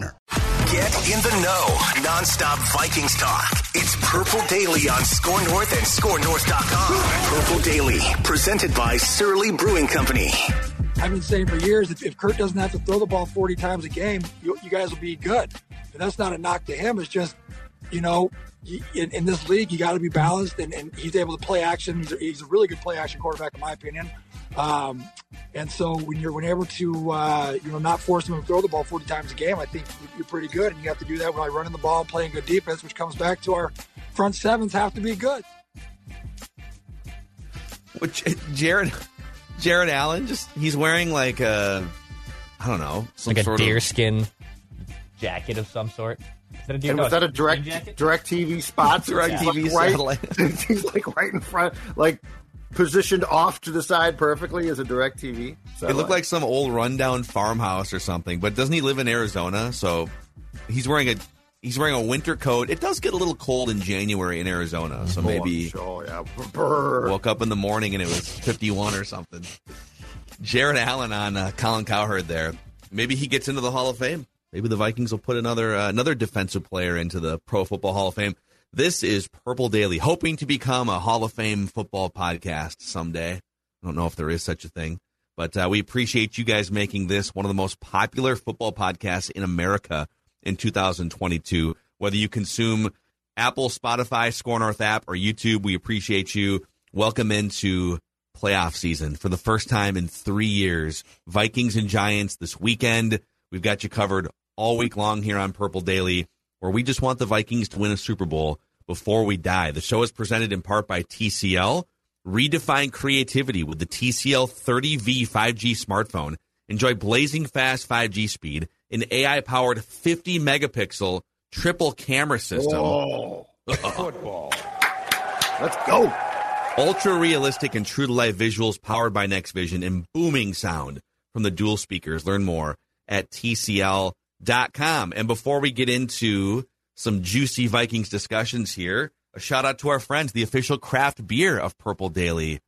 Get in the know. Nonstop Vikings talk. It's Purple Daily on SKOR North and SKORNorth.com. Purple Daily, presented by Surly Brewing Company. I've been saying for years, if, if Kirk doesn't have to throw the ball 40 times a game, you, you guys will be good. And that's not a knock to him. It's just, you know, in, in this league, you got to be balanced, and, and, he's able to play action. He's a, he's a really good play action quarterback, in my opinion. Um, and so when you're when you're able to uh, you know not force them to throw the ball 40 times a game, I think you're pretty good. And you have to do that by running the ball and playing good defense, which comes back to our front sevens have to be good. Which Jared Jared Allen just he's wearing like a I don't know like a deerskin jacket of some sort. Is that a, and was that a direct DirecTV spot? direct yeah. TV like right, he's like right in front, like positioned off to the side perfectly as a DirecTV. It looked like some old rundown farmhouse or something. But doesn't he live in Arizona? So he's wearing a he's wearing a winter coat. It does get a little cold in January in Arizona, so maybe oh, yeah. Brr. woke up in the morning and it was 51 or something. Jared Allen on uh, Colin Cowherd there. Maybe he gets into the Hall of Fame. Maybe the Vikings will put another uh, another defensive player into the Pro Football Hall of Fame. This is Purple Daily, hoping to become a Hall of Fame football podcast someday. I don't know if there is such a thing, but uh, we appreciate you guys making this one of the most popular football podcasts in America in 2022. Whether you consume Apple, Spotify, SKOR North app, or YouTube, we appreciate you. Welcome into playoff season for the first time in three years. Vikings and Giants this weekend. We've got you covered all week long here on Purple Daily, where we just want the Vikings to win a Super Bowl before we die. The show is presented in part by TCL. Redefine creativity with the TCL 30V 5G smartphone. Enjoy blazing fast 5G speed, an AI powered 50 megapixel triple camera system. Whoa. Football. Let's go. Ultra realistic and true to life visuals powered by Next Vision and booming sound from the dual speakers. Learn more at TCL.com. And before we get into some juicy Vikings discussions here. A shout out to our friends, the official craft beer of Purple Daily,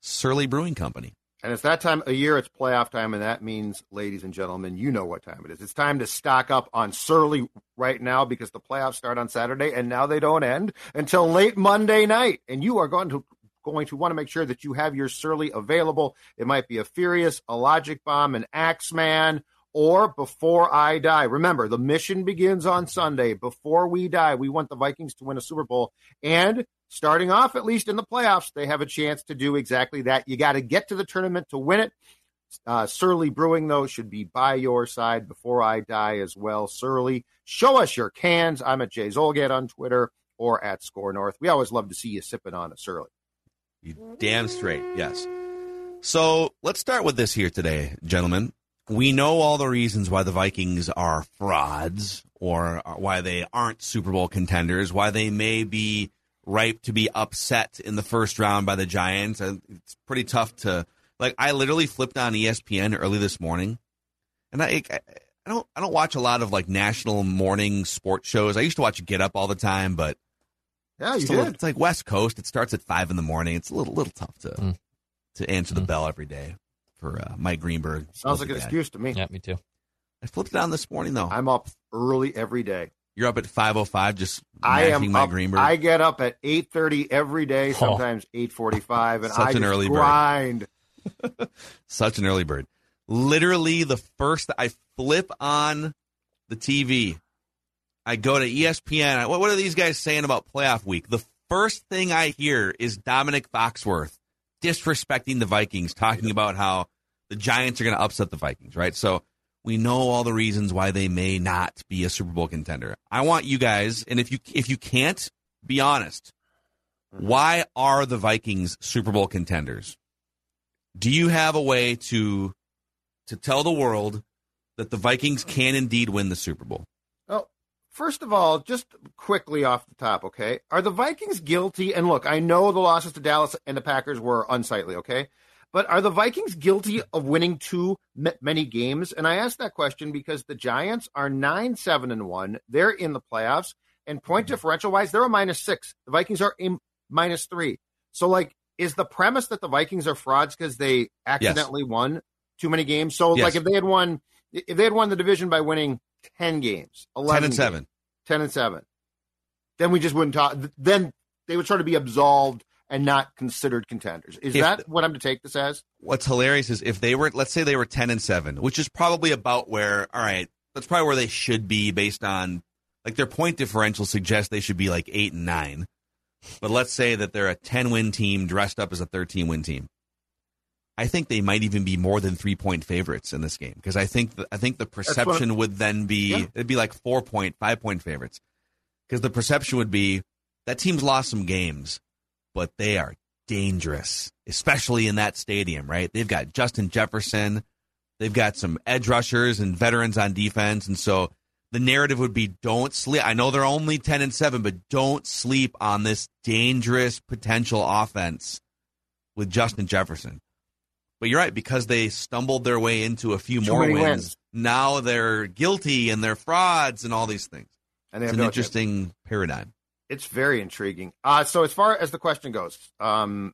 Surly Brewing Company. And it's that time of year, it's playoff time, and that means, ladies and gentlemen, you know what time it is. It's time to stock up on Surly right now because the playoffs start on Saturday, and now they don't end until late Monday night. And you are going to going to want to make sure that you have your Surly available. It might be a Furious, a Logic Bomb, an Axeman, or before I die. Remember, the mission begins on Sunday. Before we die, we want the Vikings to win a Super Bowl. And starting off, at least in the playoffs, they have a chance to do exactly that. You got to get to the tournament to win it. Uh, Surly Brewing, though, should be by your side before I die as well. Surly, show us your cans. I'm at Jay Zulgad on Twitter or at SKOR North. We always love to see you sipping on a Surly. You damn straight, yes. So let's start with this here today, gentlemen we know all the reasons why the Vikings are frauds or why they aren't Super Bowl contenders, why they may be ripe to be upset in the first round by the Giants. It's pretty tough to like. I literally flipped on ESPN early this morning, and I, I don't I don't watch a lot of like national morning sports shows. I used to watch Get Up all the time, but yeah, you did. Little, it's like West Coast. It starts at five in the morning. It's a little little tough to mm. to answer mm. the bell every day for uh, Mike Greenberg. Sounds like an excuse to me. Yeah, me too. I flipped it on this morning though. I'm up early every day. You're up at 5:05, just I am Mike up, Greenberg. I get up at 8:30 every day, sometimes oh. 8:45, and Such I an early grind. Such an early bird. Literally, the first I flip on the TV. I go to ESPN. What, what are these guys saying about playoff week? The first thing I hear is Domonique Foxworth disrespecting the Vikings, talking about how the Giants are going to upset the Vikings, right? So we know all the reasons why they may not be a Super Bowl contender. I want you guys, and if you if you can't, be honest. Why are the Vikings Super Bowl contenders? Do you have a way to to tell the world that the Vikings can indeed win the Super Bowl? Well, first of all, just quickly off the top, okay? Are the Vikings guilty? And look, I know the losses to Dallas and the Packers were unsightly, okay? But are the Vikings guilty of winning too m- many games? And I ask that question because the Giants are 9 7 and 1. They're in the playoffs. And point mm-hmm. differential wise, they're a minus six. The Vikings are a minus three. So, like, is the premise that the Vikings are frauds because they accidentally won too many games? So, Yes. like, if they had won, if they had won the division by winning 10 games, 11 Ten and games, seven. 10 and 7 then we just wouldn't talk then they would sort of be absolved and not considered contenders is If- that what i'm to take this as What's hilarious is if they were, let's say they were ten and seven, which is probably about where. All right, that's probably where they should be based on like their point differential suggests they should be like eight and nine. But let's say that they're a ten win team dressed up as a thirteen win team. I think they might even be more than three point favorites in this game because I think the, I think the what- perception would then be Yeah. it'd be like four point five point favorites because the perception would be that team's lost some games, but they are dangerous, especially in that stadium. Right? They've got Justin Jefferson, they've got some edge rushers and veterans on defense, and so the narrative would be don't sleep. I know they're only 10 and 7, but don't sleep on this dangerous potential offense with Justin Jefferson. But you're right, because they stumbled their way into a few Too more wins, wins. now they're guilty and they're frauds and all these things. and they It's have an no chance. interesting paradigm. It's very intriguing. Uh, so as far as the question goes um,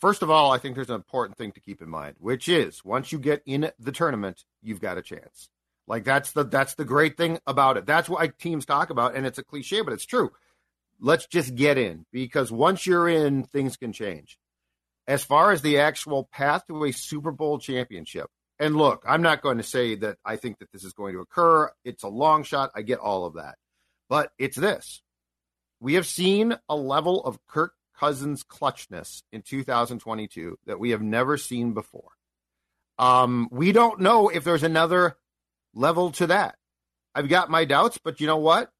first of all i think there's an important thing to keep in mind which is once you get in the tournament you've got a chance. Like that's the that's the great thing about it. That's why teams talk about and it's a cliche but it's true. Let's just get in because once you're in things can change. As far as the actual path to a super bowl championship and look i'm not going to say that i think that this is going to occur. It's a long shot. I get all of that but it's this we have seen a level of Kirk Cousins clutchness in 2022 that we have never seen before. Um, we don't know if there's another level to that. I've got my doubts, but you know what?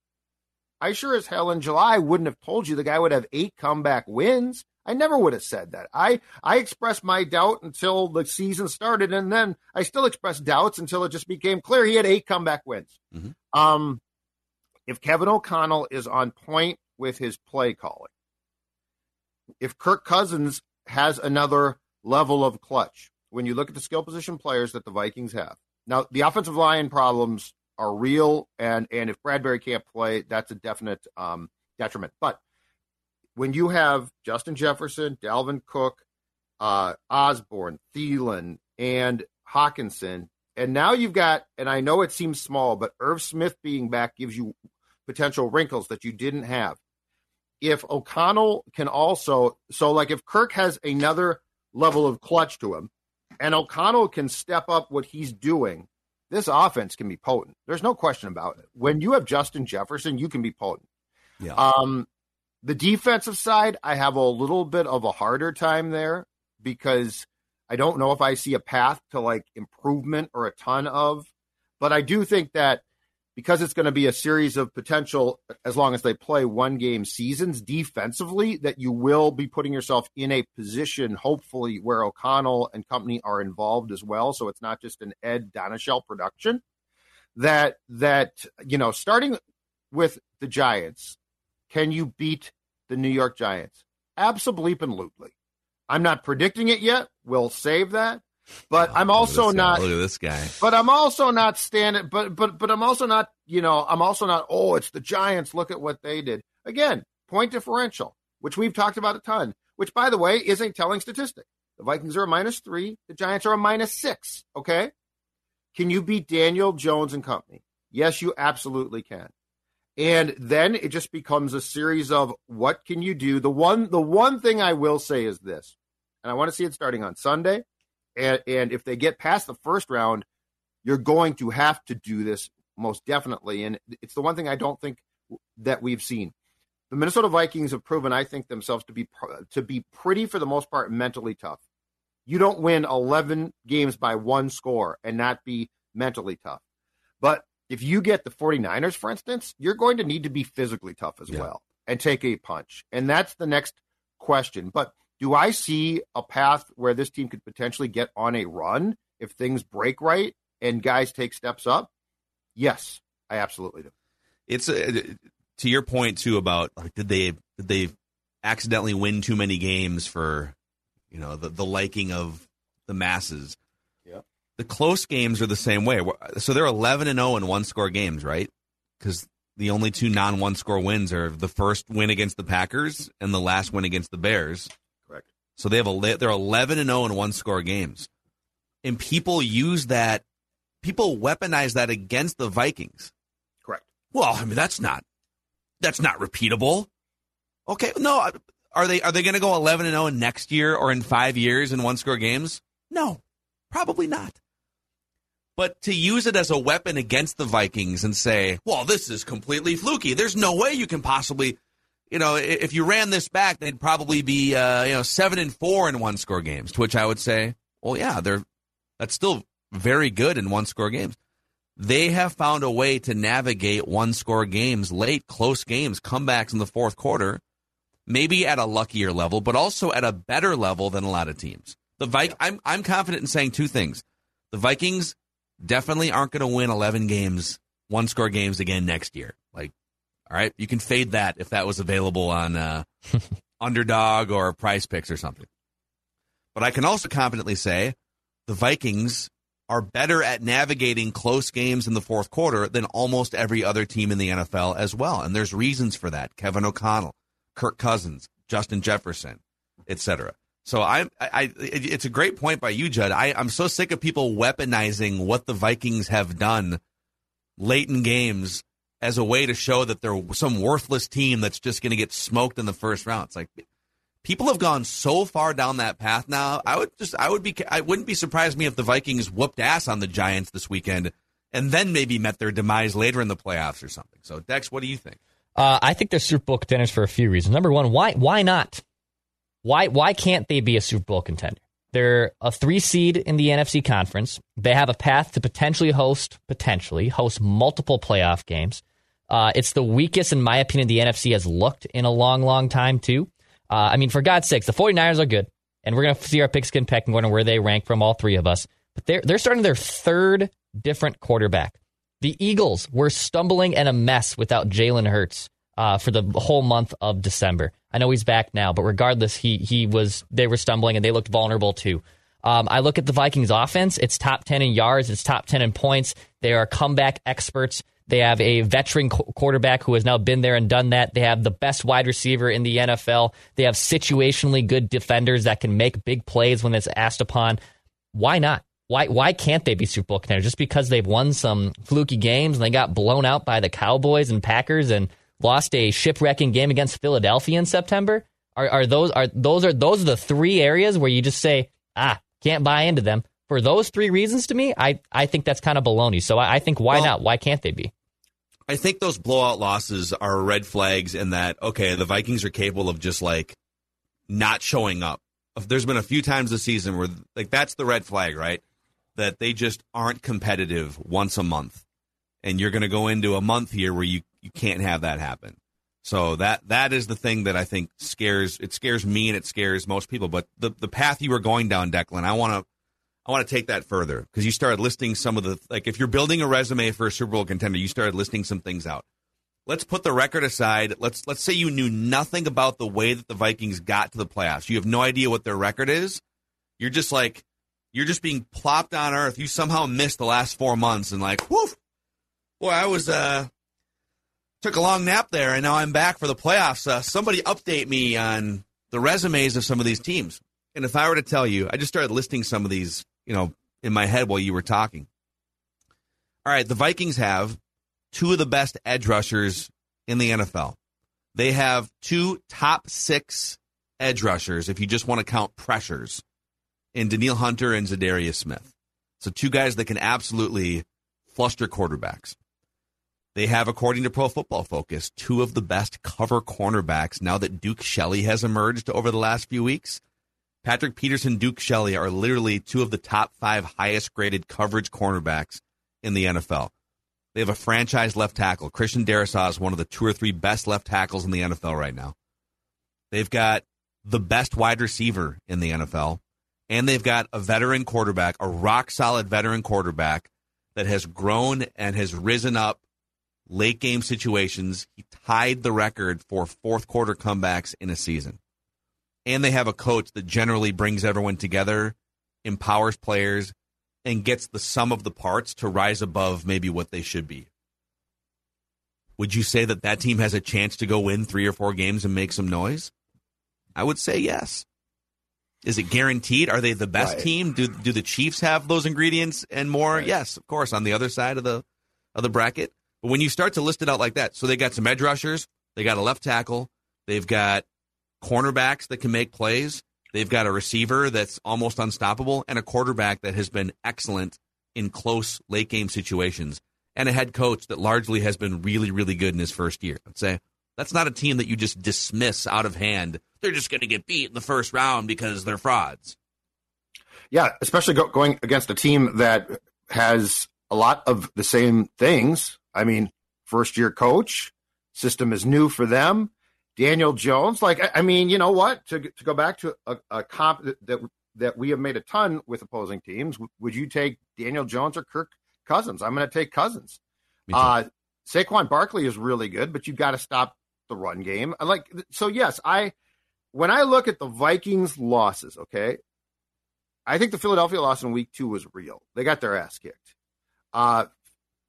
I sure as hell in July wouldn't have told you the guy would have eight comeback wins. I never would have said that. I I expressed my doubt until the season started, and then I still expressed doubts until it just became clear he had eight comeback wins. Mhm. Um, if Kevin O'Connell is on point with his play calling, if Kirk Cousins has another level of clutch, when you look at the skill position players that the Vikings have, now the offensive line problems are real, and and if Bradbury can't play, that's a definite um, detriment. But when you have Justin Jefferson, Dalvin Cook, uh, Osborn, Thielen, and Hockenson, and now you've got, and I know it seems small, but Irv Smith being back gives you potential wrinkles that you didn't have. If O'Connell can also, so like if Kirk has another level of clutch to him, and O'Connell can step up what he's doing, this offense can be potent. There's no question about it. When you have Justin Jefferson, you can be potent. Yeah. Um, the defensive side, I have a little bit of a harder time there because I don't know if I see a path to like improvement or a ton of, but I do think that because it's going to be a series of potential, as long as they play one game seasons defensively, that you will be putting yourself in a position, hopefully, where O'Connell and company are involved as well. So it's not just an Ed Donatell production. That that you know, starting with the Giants, can you beat the New York Giants? Absolutely. I'm not predicting it yet. We'll save that. But oh, I'm Look at also guy. not Look at this guy. but I'm also not standing. But but but I'm also not. You know, I'm also not. Oh, it's the Giants. Look at what they did. Again, point differential, which we've talked about a ton. Which, by the way, is a telling statistic. The Vikings are a minus three. The Giants are a minus six. Okay. Can you beat Daniel Jones and company? Yes, you absolutely can. And then it just becomes a series of what can you do? The one the one thing I will say is this, and I want to see it starting on Sunday. And and if they get past the first round, you're going to have to do this most definitely. And it's the one thing I don't think that we've seen. The Minnesota Vikings have proven, I think, themselves to be to be pretty for the most part mentally tough. You don't win 11 games by one score and not be mentally tough. But if you get the 49ers, for instance, you're going to need to be physically tough as yeah. well and take a punch. And that's the next question. But do I see a path where this team could potentially get on a run if things break right and guys take steps up? Yes, I absolutely do. It's a, to your point too about like, did they did they accidentally win too many games for you know the the liking of the masses? Yeah. The close games are the same way. So they're 11 and 0 in one score games, right? Because the only two non one score wins are the first win against the Packers and the last win against the Bears. So they have a they're 11 and 0 in one score games. And people use that people weaponize that against the Vikings. Correct. Well, I mean that's not that's not repeatable. Okay, no, are they are they going to go 11 and 0 next year or in 5 years in one score games? No. Probably not. But to use it as a weapon against the Vikings and say, "Well, this is completely fluky. There's no way you can possibly you know, if you ran this back, they'd probably be, uh, you know, seven and four in one score games. To which I would say, well, yeah, they're that's still very good in one score games. They have found a way to navigate one score games, late, close games, comebacks in the fourth quarter, maybe at a luckier level, but also at a better level than a lot of teams. The Vik- I'm, I'm confident in saying two things. The Vikings definitely aren't going to win 11 games, one score games again next year. All right, you can fade that if that was available on uh, underdog or PrizePicks or something. But I can also confidently say the Vikings are better at navigating close games in the fourth quarter than almost every other team in the NFL as well. And there's reasons for that. Kevin O'Connell, Kirk Cousins, Justin Jefferson, etc. So I, I, it's a great point by you, Judd. I, I'm so sick of people weaponizing what the Vikings have done late in games as a way to show that they're some worthless team that's just going to get smoked in the first round. It's like people have gone so far down that path now. I would just, I would be, I wouldn't be surprised me if the Vikings whooped ass on the Giants this weekend and then maybe met their demise later in the playoffs or something. So, Dex, what do you think? Uh, I think they're Super Bowl contenders for a few reasons. Number one, why, why not? Why, why can't they be a Super Bowl contender? They're a three seed in the NFC conference. They have a path to potentially host, potentially host multiple playoff games. Uh, it's the weakest, in my opinion, the NFC has looked in a long, long time, too. Uh, I mean, for God's sakes, the 49ers are good, and we're going to see our pigskin pecking order where they rank from all three of us. But they're, they're starting their third different quarterback. The Eagles were stumbling and a mess without Jalen Hurts uh, for the whole month of December. I know he's back now, but regardless, he he was they were stumbling and they looked vulnerable too. Um, I look at the Vikings offense; it's top ten in yards, it's top ten in points. They are comeback experts. They have a veteran quarterback who has now been there and done that. They have the best wide receiver in the NFL. They have situationally good defenders that can make big plays when it's asked upon. Why not? Why why can't they be Super Bowl contenders? Just because they've won some fluky games and they got blown out by the Cowboys and Packers and lost a shipwrecking game against Philadelphia in September? Are, are those are those are those are the three areas where you just say ah can't buy into them? for those three reasons to me, I, I think that's kind of baloney. So I, I think why well, not? Why can't they be? I think those blowout losses are red flags in that, okay, the Vikings are capable of just like not showing up. There's been a few times this season where, like, that's the red flag, right? That they just aren't competitive once a month. And you're going to go into a month here where you, you can't have that happen. So that that is the thing that I think scares it scares me and it scares most people. But the the path you were going down, Declan, I want to I want to take that further because you started listing some of the like if you're building a resume for a Super Bowl contender, you started listing some things out. Let's put the record aside. Let's let's say you knew nothing about the way that the Vikings got to the playoffs. You have no idea what their record is. You're just like you're just being plopped on earth. You somehow missed the last four months and like, whoof, boy, I was uh took a long nap there and now I'm back for the playoffs. Uh, somebody update me on the resumes of some of these teams. And if I were to tell you, I just started listing some of these you know, in my head while you were talking. All right, the Vikings have two of the best edge rushers in the NFL. They have two top six edge rushers, if you just want to count pressures, in Danielle Hunter and Za'Darius Smith. So two guys that can absolutely fluster quarterbacks. They have, according to Pro Football Focus, two of the best cover cornerbacks now that Duke Shelley has emerged over the last few weeks. Patrick Peterson, Duke Shelley are literally two of the top five highest graded coverage cornerbacks in the NFL. They have a franchise left tackle. Christian Darrisaw is one of the two or three best left tackles in the NFL right now. They've got the best wide receiver in the NFL, and they've got a veteran quarterback, a rock solid veteran quarterback that has grown and has risen up late game situations. He tied the record for fourth quarter comebacks in a season. And they have a coach that generally brings everyone together, empowers players, and gets the sum of the parts to rise above maybe what they should be. Would you say that that team has a chance to go win three or four games and make some noise? I would say yes. Is it guaranteed? Are they the best Right. team? Do do the Chiefs have those ingredients and more? Yes, of course. On the other side of the of the bracket, but when you start to list it out like that, so they got some edge rushers, they got a left tackle, they've got cornerbacks that can make plays, they've got a receiver that's almost unstoppable, and a quarterback that has been excellent in close late game situations, and a head coach that largely has been really really good in his first year. I'd say that's not a team that you just dismiss out of hand. They're just going to get beat in the first round because they're frauds. Yeah, especially go, going against a team that has a lot of the same things. I mean, first year coach, system is new for them. Daniel Jones, like I, I mean, you know what? To to go back to a, a comp that, that we have made a ton with opposing teams, would you take Daniel Jones or Kirk Cousins? I'm going to take Cousins. Uh, Saquon Barkley is really good, but you've got to stop the run game. I like so. Yes, I when I look at the Vikings losses, okay, I think the Philadelphia loss in week two was real. They got their ass kicked. Uh,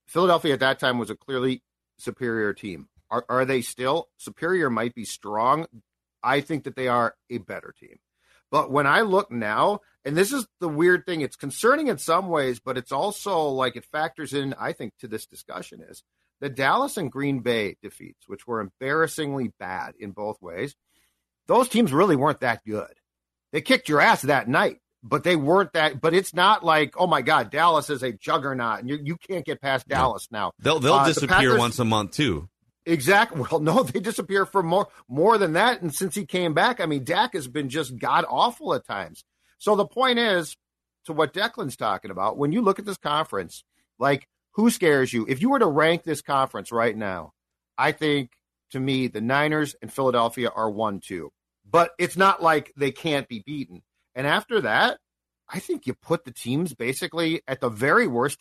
Philadelphia at that time was a clearly superior team. Are, are they still? Superior might be strong. I think that they are a better team. But when I look now, and this is the weird thing, it's concerning in some ways, but it's also like it factors in, I think, to this discussion is the Dallas and Green Bay defeats, which were embarrassingly bad in both ways. Those teams really weren't that good. They kicked your ass that night, but they weren't that. But it's not like, oh my God, Dallas is a juggernaut, and you, you can't get past Dallas now. They'll they'll Uh, the disappear Packers- once a month too. Exactly. Well, no, they disappear for more more than that. And since he came back, I mean, Dak has been just god awful at times. So the point is, to what Declan's talking about, when you look at this conference, like who scares you? If you were to rank this conference right now, I think to me the Niners and Philadelphia are one two. But it's not like they can't be beaten. And after that, I think you put the teams basically at the very worst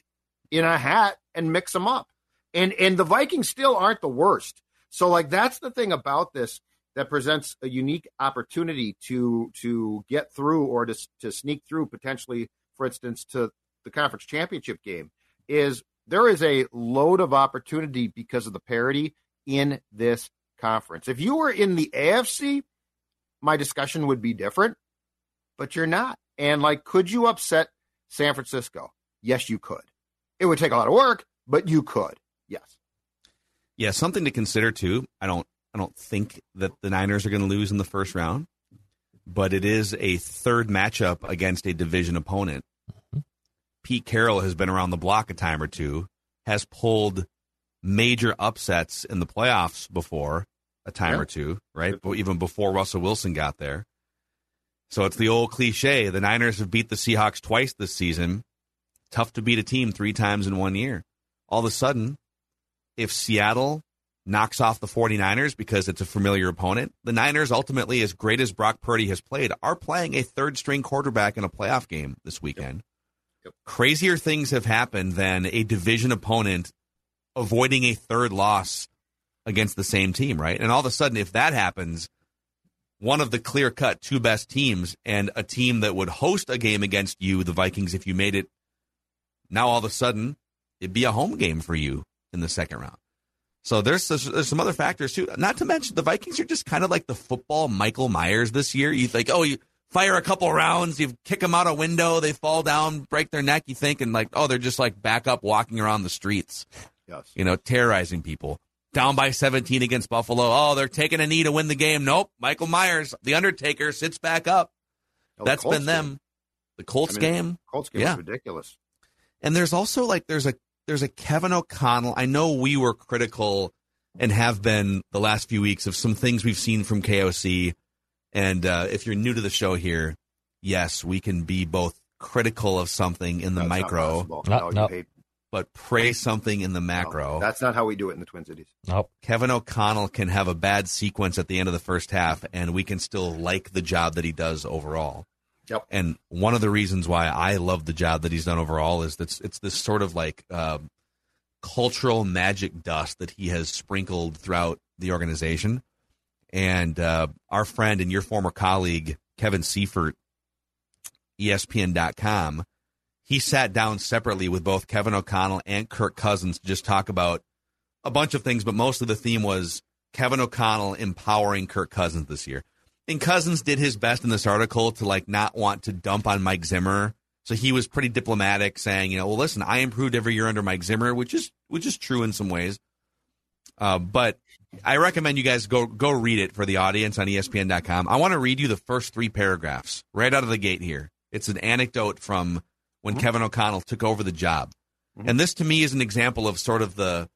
in a hat and mix them up. And and the Vikings still aren't the worst. So like that's the thing about this that presents a unique opportunity to to get through or to to sneak through potentially, for instance, to the conference championship game is there is a load of opportunity because of the parity in this conference. If you were in the AFC, my discussion would be different, but you're not. And like, could you upset San Francisco? Yes, you could. It would take a lot of work, but you could. Yes. Yeah, something to consider too. I don't I don't think that the Niners are going to lose in the first round, but it is a third matchup against a division opponent. Mm-hmm. Pete Carroll has been around the block a time or two, has pulled major upsets in the playoffs before a time Yeah. or two, right? But even before Russell Wilson got there. So it's the old cliche. The Niners have beat the Seahawks twice this season. Tough to beat a team three times in one year. All of a sudden, if Seattle knocks off the 49ers because it's a familiar opponent, the Niners ultimately, as great as Brock Purdy has played, are playing a third string quarterback in a playoff game this weekend. Yep. Crazier things have happened than a division opponent avoiding a third loss against the same team, right? And all of a sudden, if that happens, one of the clear cut two best teams and a team that would host a game against you, the Vikings, if you made it, now all of a sudden it'd be a home game for you in the second round. So there's there's some other factors too. Not to mention the Vikings are just kind of like the football Michael Myers this year. You think, oh, you fire a couple rounds, you kick them out a window, they fall down, break their neck. You think, and like, oh, they're just like back up walking around the streets, Yes. you know, terrorizing people. Down by 17 against Buffalo. Oh, they're taking a knee to win the game. Nope. Michael Myers, the Undertaker, sits back up. Oh, the That's Colts been them. game. The Colts I mean, game. Colts game Yeah. ridiculous. And there's also like there's a there's a Kevin O'Connell. I know we were critical and have been the last few weeks of some things we've seen from KOC. And uh, if you're new to the show here, yes, we can be both critical of something in the That's micro, possible. No, No, no. but praise something in the no, macro. That's not how we do it in the Twin Cities. Nope. Kevin O'Connell can have a bad sequence at the end of the first half, and we can still like the job that he does overall. Yep. And one of the reasons why I love the job that he's done overall is that it's this sort of like uh, cultural magic dust that he has sprinkled throughout the organization. And uh, our friend and your former colleague, Kevin Seifert, ESPN.com, he sat down separately with both Kevin O'Connell and Kirk Cousins to just talk about a bunch of things, but most of the theme was Kevin O'Connell empowering Kirk Cousins this year. And Cousins did his best in this article to like not want to dump on Mike Zimmer. So he was pretty diplomatic, saying, you know, well, listen, I improved every year under Mike Zimmer, which is which is true in some ways. Uh, but I recommend you guys go go read it for the audience on ESPN.com. I want to read you the first three paragraphs right out of the gate here. It's an anecdote from when Kevin O'Connell took over the job, and this to me is an example of sort of the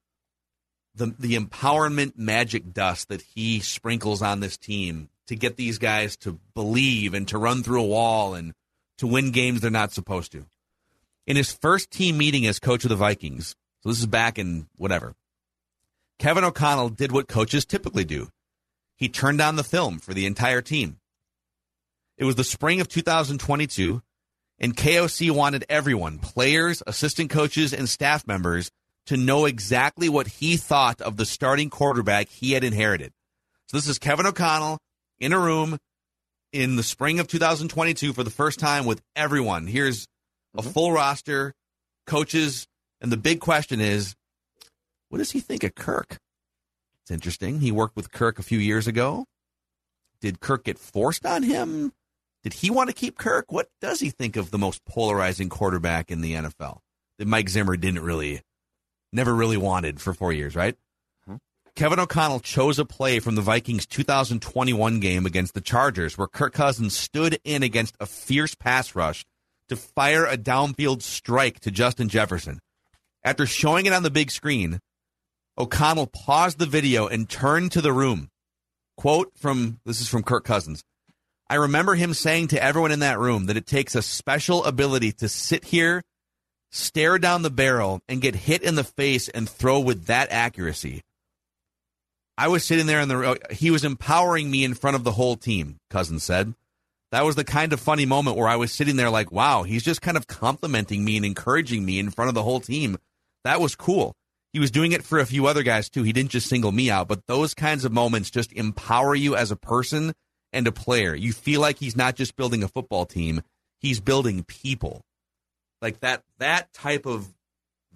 the the empowerment magic dust that he sprinkles on this team to get these guys to believe and to run through a wall and to win games they're not supposed to. In his first team meeting as coach of the Vikings, so this is back in whatever, Kevin O'Connell did what coaches typically do. He turned on the film for the entire team. It was the spring of 2022, and KOC wanted everyone, players, assistant coaches, and staff members, to know exactly what he thought of the starting quarterback he had inherited. So this is Kevin O'Connell in a room in the spring of 2022 for the first time with everyone. Here's a mm-hmm. full roster, coaches, and the big question is, what does he think of Kirk? It's interesting. He worked with Kirk a few years ago. Did Kirk get forced on him? Did he want to keep Kirk? What does he think of the most polarizing quarterback in the NFL that Mike Zimmer didn't really, never really wanted for four years, right? Kevin O'Connell chose a play from the Vikings 2021 game against the Chargers where Kirk Cousins stood in against a fierce pass rush to fire a downfield strike to Justin Jefferson. After showing it on the big screen, O'Connell paused the video and turned to the room. Quote from this is from Kirk Cousins. I remember him saying to everyone in that room that it takes a special ability to sit here, stare down the barrel, and get hit in the face and throw with that accuracy. I was sitting there in the uh, he was empowering me in front of the whole team, Cousins said. That was the kind of funny moment where I was sitting there like, wow, he's just kind of complimenting me and encouraging me in front of the whole team. That was cool. He was doing it for a few other guys too. He didn't just single me out, but those kinds of moments just empower you as a person and a player. You feel like he's not just building a football team, he's building people. Like that that type of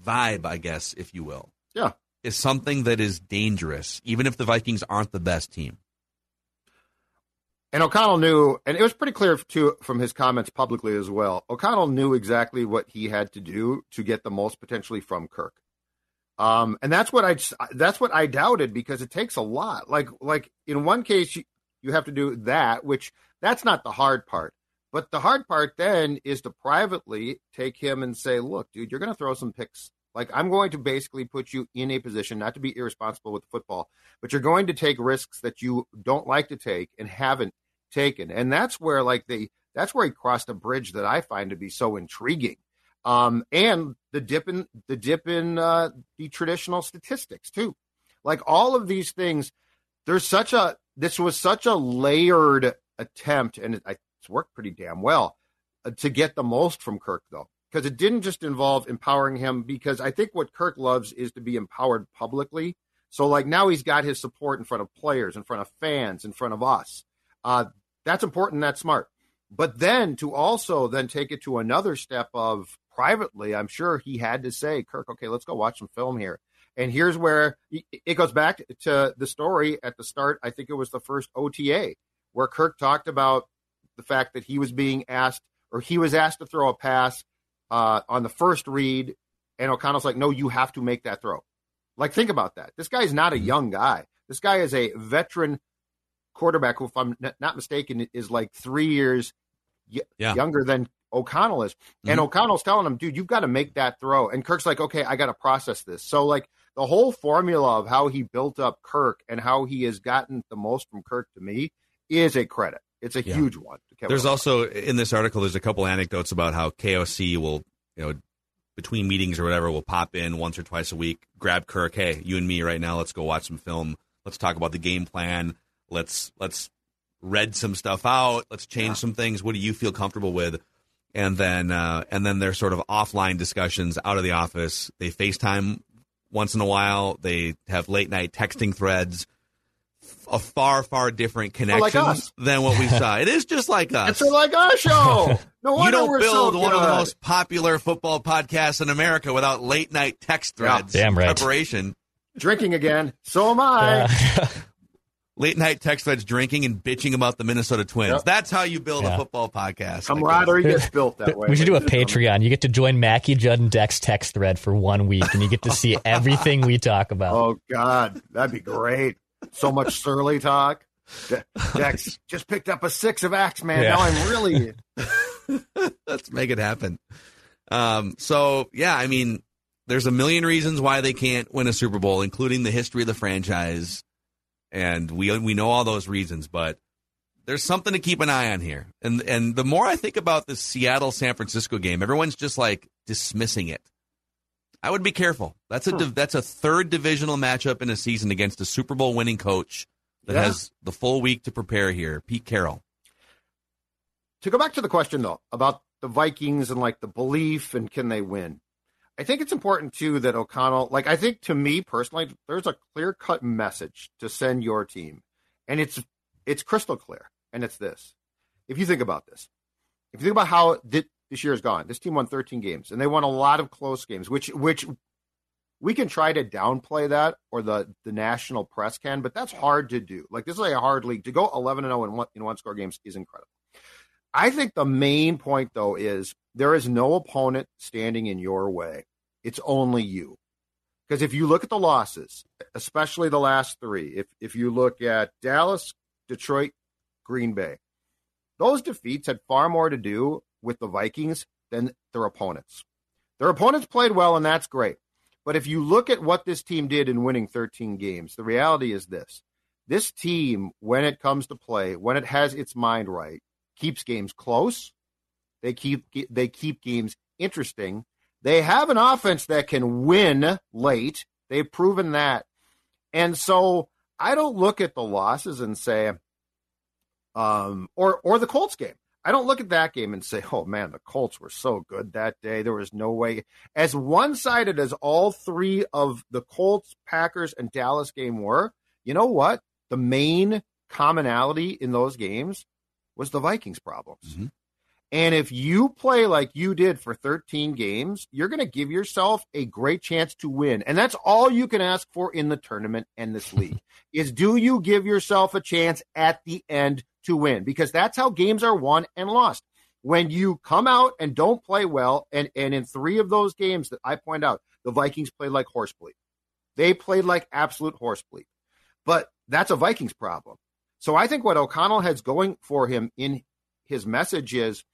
vibe, I guess, if you will, Yeah. Is something that is dangerous, even if the Vikings aren't the best team. And O'Connell knew, and it was pretty clear too from his comments publicly as well. O'Connell knew exactly what he had to do to get the most potentially from Kirk. Um, and that's what I that's what I doubted because it takes a lot. Like like in one case you, you have to do that, which that's not the hard part. But the hard part then is to privately take him and say, "Look, dude, you're going to throw some picks. Like I'm going to basically put you in a position not to be irresponsible with the football, but you're going to take risks that you don't like to take and haven't taken. And that's where like the that's where he crossed a bridge that I find to be so intriguing. Um, and the dip in the dip in uh, the traditional statistics too. Like all of these things, there's such a this was such a layered attempt, and it, it's worked pretty damn well uh, to get the most from Kirk though, because it didn't just involve empowering him. Because I think what Kirk loves is to be empowered publicly. So like now he's got his support in front of players, in front of fans, in front of us. Uh, that's important. That's smart. But then to also then take it to another step of privately, I'm sure he had to say, Kirk, okay, let's go watch some film here. And here's where it goes back to the story at the start. I think it was the first OTA where Kirk talked about the fact that he was being asked or he was asked to throw a pass uh, on the first read. And O'Connell's like, no, you have to make that throw. Like, think about that. This guy's not a young guy. This guy is a veteran quarterback who, if I'm not mistaken, is like three years y- Yeah. younger than O'Connell is. And Mhm. O'Connell's telling him, dude, you've got to make that throw. And Kirk's like, okay, I got to process this. So, like, the whole formula of how he built up Kirk and how he has gotten the most from Kirk to me is a credit. It's a Yeah. huge one. Kevin There's also in this article. There's a couple anecdotes about how KOC will, you know, between meetings or whatever, will pop in once or twice a week, grab Kirk. Hey, you and me right now. Let's go watch some film. Let's talk about the game plan. Let's let's read some stuff out. Let's change some things. What do you feel comfortable with? And then uh, and then there's sort of offline discussions out of the office. They FaceTime once in a while. They have late night texting threads. A far far different like than what we saw. It is just like us. It's like our show. No wonder You don't we're build so one of the most popular football podcasts in America without late night text Yeah. threads. Damn right. Preparation. drinking again. So am I. Yeah. Late night text threads drinking and bitching about the Minnesota Twins. Yep. That's how you build a football podcast. Camaraderie gets built that way. we should do a ladies and gentlemen. Patreon. You get to join Mackey, Judd, and Dex text thread for one week, and you get to see everything we talk about. Oh God, that'd be great. So much surly talk. De- Dex just picked up a six of Axeman. Yeah. Now I'm really Let's make it happen. Um, so yeah, I mean, there's a million reasons why they can't win a Super Bowl, including the history of the franchise, and we we know all those reasons. But there's something to keep an eye on here, and and the more I think about this Seattle San Francisco game, everyone's just like dismissing it. I would be careful. That's a hmm. div- that's a third divisional matchup in a season against a Super Bowl winning coach that Yeah. has the full week to prepare here. Pete Carroll. to go back to the question though about the Vikings and like the belief and can they win. I think it's important too that O'Connell, like I think to me personally, there's a clear cut message to send your team, and it's it's crystal clear, and it's this. If you think about this, if you think about how thi- this year is gone, this team won 13 games, and they won a lot of close games, which which we can try to downplay that, or the the national press can, but that's hard to do. Like this is a hard league to go 11 and 0 in one in one score games is incredible. I think the main point though is there is no opponent standing in your way. It's only you. Because if you look at the losses, especially the last three, if if you look at Dallas, Detroit, Green Bay, those defeats had far more to do with the Vikings than their opponents. Their opponents played well, and that's great. But if you look at what this team did in winning 13 games, the reality is this. This team, when it comes to play, when it has its mind right, keeps games close. They keep they keep games interesting. They have an offense that can win late. They've proven that. And so I don't look at the losses and say, um, or or the Colts game. I don't look at that game and say, oh man, the Colts were so good that day. There was no way. As one sided as all three of the Colts, Packers, and Dallas game were, you know what? The main commonality in those games was the Vikings' problems. Mhm. And if you play like you did for 13 games, you're going to give yourself a great chance to win. And that's all you can ask for in the tournament and this league is do you give yourself a chance at the end to win? Because that's how games are won and lost. When you come out and don't play well, and, and in three of those games that I point out, the Vikings played like horse bleep. They played like absolute horse bleep. But that's a Vikings problem. So I think what O'Connell has going for him in his message is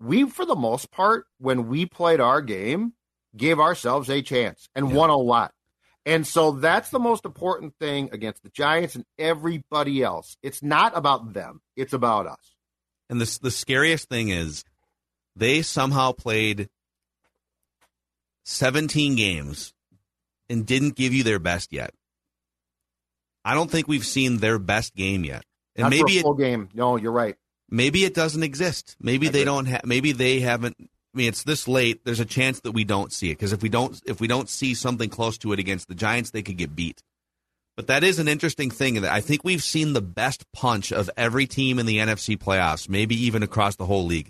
we, for the most part, when we played our game, gave ourselves a chance and Yeah. won a lot. And so that's the most important thing against the Giants and everybody else. It's not about them, it's about us. And the the scariest thing is they somehow played 17 games and didn't give you their best yet. I don't think we've seen their best game yet. And Not maybe a it, full game. No, you're right. maybe it doesn't exist. Maybe I they agree. don't have maybe they haven't I mean it's this late there's a chance that we don't see it because if we don't if we don't see something close to it against the Giants they could get beat. But that is an interesting thing that I think we've seen the best punch of every team in the NFC playoffs, maybe even across the whole league.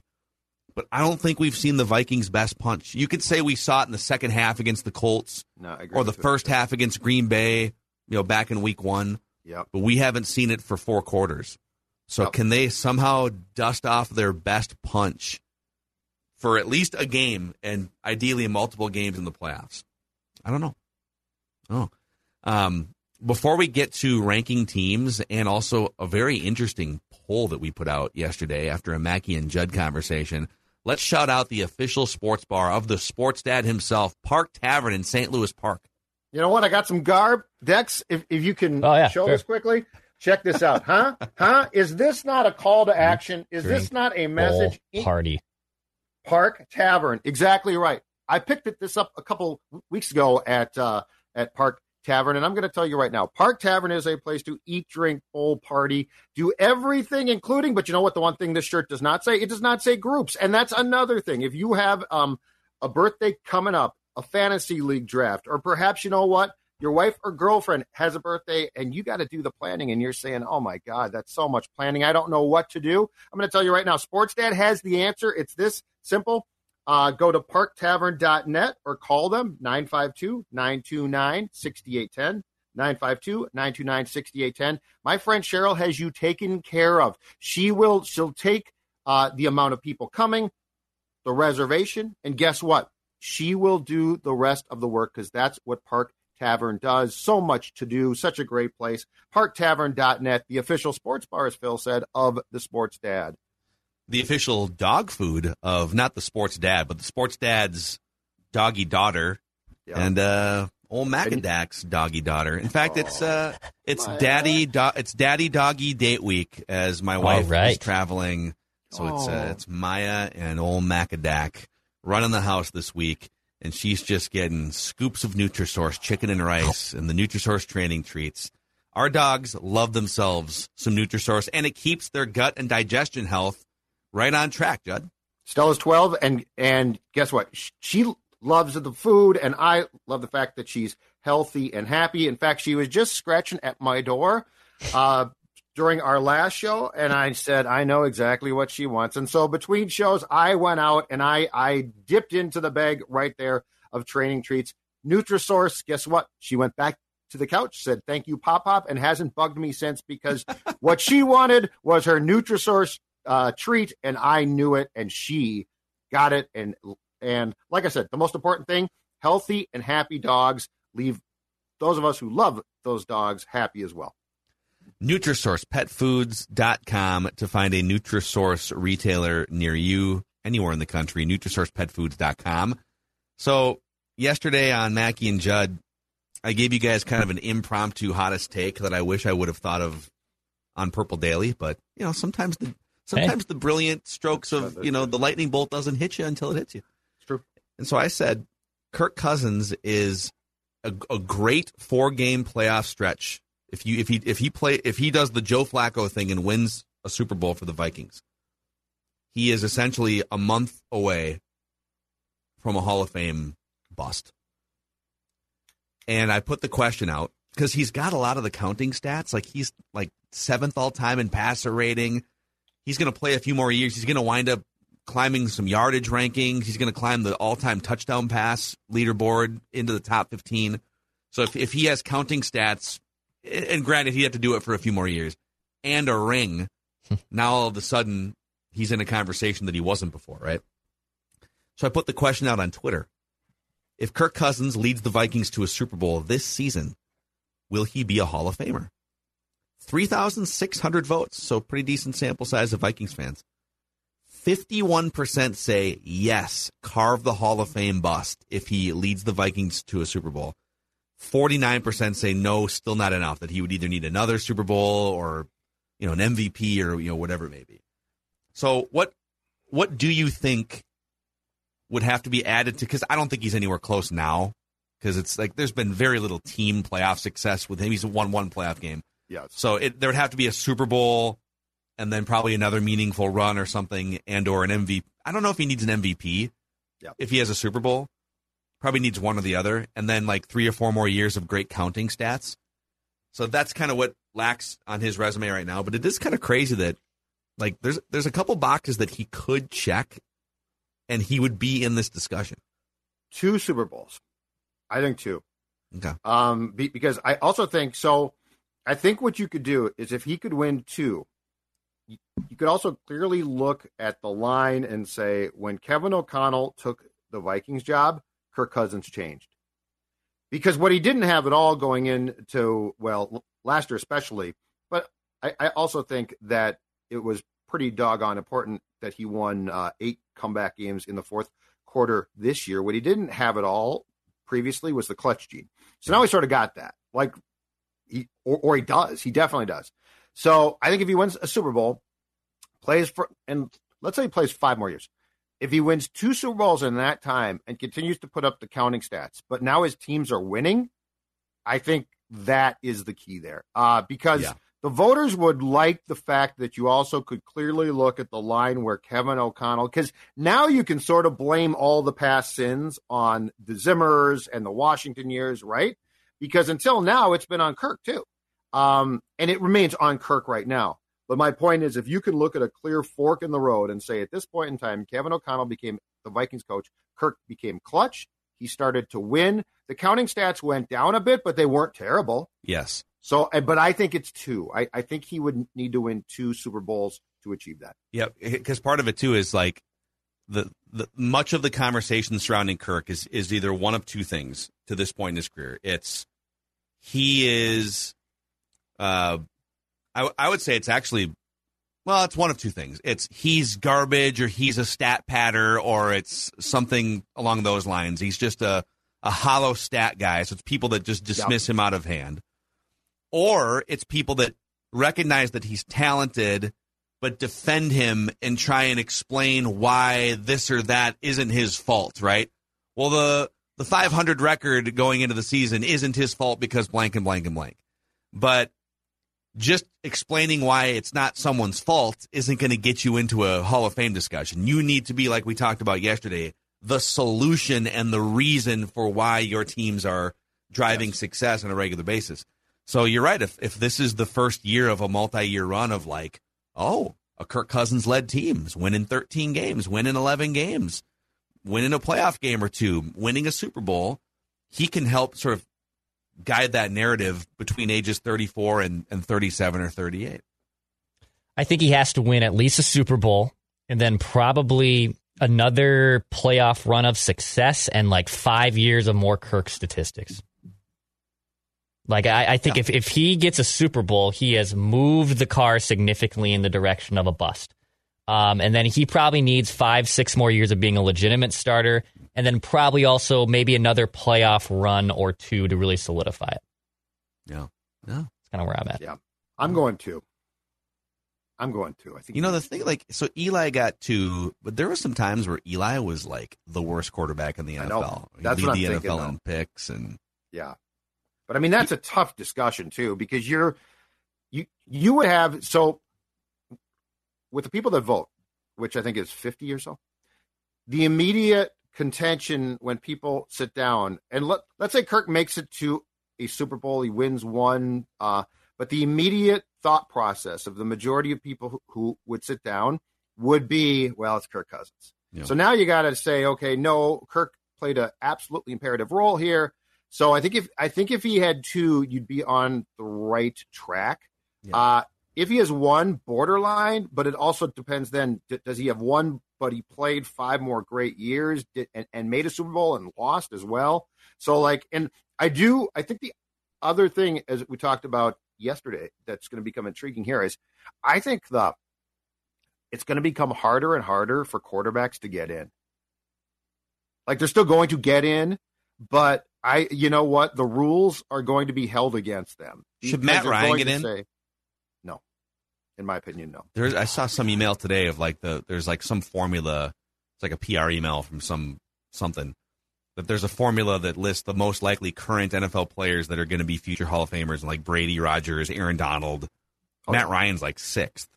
But I don't think we've seen the Vikings' best punch. You could say we saw it in the second half against the Colts No, I agree or the first half against Green Bay, you know, back in week 1 Yep. but we haven't seen it for four quarters. So Yep. can they somehow dust off their best punch for at least a game and ideally multiple games in the playoffs? I don't know. Oh, um, before we get to ranking teams and also a very interesting poll that we put out yesterday after a Mackey and Judd conversation, let's shout out the official sports bar of the sports dad himself, Park Tavern in St. Louis Park. You know what? I got some garb. Dex, if, if you can Oh, yeah, show sure. this quickly, check this out. Huh? Huh? Is this not a call to action? Is Drink this not a message? Bowl party. Park Tavern. Exactly right. I picked this up a couple weeks ago at uh, at Park Tavern, and I'm going to tell you right now, Park Tavern is a place to eat, drink, bowl, party, do everything, including. But you know what? The one thing this shirt does not say, it does not say groups, and that's another thing. If you have um, a birthday coming up, a fantasy league draft, or perhaps you know what, your wife or girlfriend has a birthday, and you got to do the planning, and you're saying, "Oh my God, that's so much planning. I don't know what to do." I'm going to tell you right now, Sports Dad has the answer. It's this simple. Uh, go to parktavern.net or call them 952 929 6810. 952 929 6810. My friend Cheryl has you taken care of. She will, she'll take uh, the amount of people coming, the reservation, and guess what? She will do the rest of the work because that's what Park Tavern does. So much to do, such a great place. Parktavern.net, the official sports bar, as Phil said, of the Sports Dad. The official dog food of not the sports dad, but the sports dad's doggy daughter Yeah. and uh old Macadac's doggy daughter. In fact, it's uh it's My- daddy do- it's daddy doggy date week as my wife is traveling. So it's uh, Oh. it's Maya and old Macadac running the house this week and she's just getting scoops of Nutrisource chicken and rice and the Nutrisource training treats. Our dogs love themselves some Nutrisource and it keeps their gut and digestion health right on track, Judd. Stella's 12, and and guess what? She loves the food, and I love the fact that she's healthy and happy. In fact, she was just scratching at my door uh, during our last show, and I said, I know exactly what she wants. And so between shows, I went out and I I dipped into the bag right there of training treats. Nutrisource, guess what? She went back to the couch, said thank you, Pop Pop, and hasn't bugged me since because what she wanted was her Nutrisource uh, treat, and I knew it, and she got it. And and like I said, the most important thing: healthy and happy dogs leave those of us who love those dogs happy as well. Nutrisource, petfoods.com to find a Nutrisource retailer near you, anywhere in the country, nutrisourcepetfoods.com. So, yesterday on Mackey and Judd, I gave you guys kind of an impromptu hottest take that I wish I would have thought of on Purple Daily, but you know, sometimes the sometimes the brilliant strokes of, you know, the lightning bolt doesn't hit you until it hits you. It's true. And so I said Kirk Cousins is a, a great four game playoff stretch. If you if he if he play if he does the Joe Flacco thing and wins a Super Bowl for the Vikings, he is essentially a month away from a Hall of Fame bust. And I put the question out because he's got a lot of the counting stats. Like he's like seventh all time in passer rating. He's going to play a few more years. He's going to wind up climbing some yardage rankings. He's going to climb the all time touchdown pass leaderboard into the top 15. So if, if he has counting stats, and granted, he'd have to do it for a few more years, and a ring, now all of a sudden he's in a conversation that he wasn't before, right? So I put the question out on Twitter. If Kirk Cousins leads the Vikings to a Super Bowl this season, will he be a Hall of Famer? 3,600 votes, so pretty decent sample size of Vikings fans. 51% say yes, carve the Hall of Fame bust if he leads the Vikings to a Super Bowl. 49% say no, still not enough, that he would either need another Super Bowl or, you know, an MVP or, you know, whatever it may be. So what what do you think would have to be added to because I don't think he's anywhere close now. Because it's like there's been very little team playoff success with him. He's won one playoff game. Yes. So it, there would have to be a Super Bowl and then probably another meaningful run or something and or an MVP. I don't know if he needs an MVP. Yep. If he has a Super Bowl, probably needs one or the other, and then like three or four more years of great counting stats. So that's kind of what lacks on his resume right now. But it is kind of crazy that like there's there's a couple boxes that he could check, and he would be in this discussion. Two Super Bowls. I think two. Okay. Um, be, because I also think so. I think what you could do is if he could win two, you, could also clearly look at the line and say when Kevin O'Connell took the Vikings job, Kirk Cousins changed. Because what he didn't have at all going into well last year especially, but I, I also think that it was pretty doggone important that he won uh, eight comeback games in the fourth quarter this year. What he didn't have at all previously was the clutch gene. So now he sort of got that. Like he or, or he does. He definitely does. So I think if he wins a Super Bowl, plays for and let's say he plays five more years. If he wins two Super Bowls in that time and continues to put up the counting stats, but now his teams are winning, I think that is the key there. Uh, because yeah. the voters would like the fact that you also could clearly look at the line where Kevin O'Connell, because now you can sort of blame all the past sins on the Zimmers and the Washington years, right? Because until now, it's been on Kirk too. Um, and it remains on Kirk right now. But my point is, if you can look at a clear fork in the road and say, at this point in time, Kevin O'Connell became the Vikings coach, Kirk became clutch, he started to win. The counting stats went down a bit, but they weren't terrible. Yes. So, but I think it's two. I, I think he would need to win two Super Bowls to achieve that. Yep, because part of it too is like the, the much of the conversation surrounding Kirk is is either one of two things to this point in his career. It's he is uh, I, I would say it's actually, well, it's one of two things. It's he's garbage or he's a stat patter or it's something along those lines. He's just a, a hollow stat guy. So it's people that just dismiss yep. him out of hand. Or it's people that recognize that he's talented but defend him and try and explain why this or that isn't his fault, right? Well, the the 500 record going into the season isn't his fault because blank and blank and blank. But just explaining why it's not someone's fault isn't going to get you into a Hall of Fame discussion. You need to be, like we talked about yesterday, the solution and the reason for why your teams are driving yes. success on a regular basis. So you're right. If, if this is the first year of a multi year run of like, oh, a Kirk Cousins led teams, winning 13 games, winning 11 games, winning a playoff game or two, winning a Super Bowl, he can help sort of guide that narrative between ages 34 and, and 37 or 38? I think he has to win at least a Super Bowl and then probably another playoff run of success and like five years of more Kirk statistics. Like I, I think yeah. if, if he gets a Super Bowl, he has moved the car significantly in the direction of a bust. Um, and then he probably needs five, six more years of being a legitimate starter and then probably also maybe another playoff run or two to really solidify it. Yeah, yeah, that's kind of where I'm at. Yeah, I'm going to. I'm going to. I think you know the thing. Like, so Eli got two, but there were some times where Eli was like the worst quarterback in the NFL. That's what I'm the thinking, NFL in picks and yeah. But I mean, that's a tough discussion too because you're you you would have so with the people that vote, which I think is 50 or so, the immediate contention when people sit down and let let's say Kirk makes it to a Super Bowl, he wins one, uh, but the immediate thought process of the majority of people who, who would sit down would be, well, it's Kirk Cousins. Yeah. So now you got to say, okay, no, Kirk played an absolutely imperative role here. So I think if I think if he had two, you'd be on the right track. Yeah. Uh, if he has one, borderline, but it also depends. Then does he have one but he played five more great years and, and made a Super Bowl and lost as well. So, like, and I do, I think the other thing, as we talked about yesterday, that's going to become intriguing here is I think the it's going to become harder and harder for quarterbacks to get in. Like, they're still going to get in, but I, you know what? The rules are going to be held against them. Should Matt Ryan get in? Say, in my opinion, no. There's, I saw some email today of like the there's like some formula. It's like a PR email from some something that there's a formula that lists the most likely current NFL players that are going to be future Hall of Famers, like Brady, Rodgers, Aaron Donald. Oh, Matt Ryan's like sixth,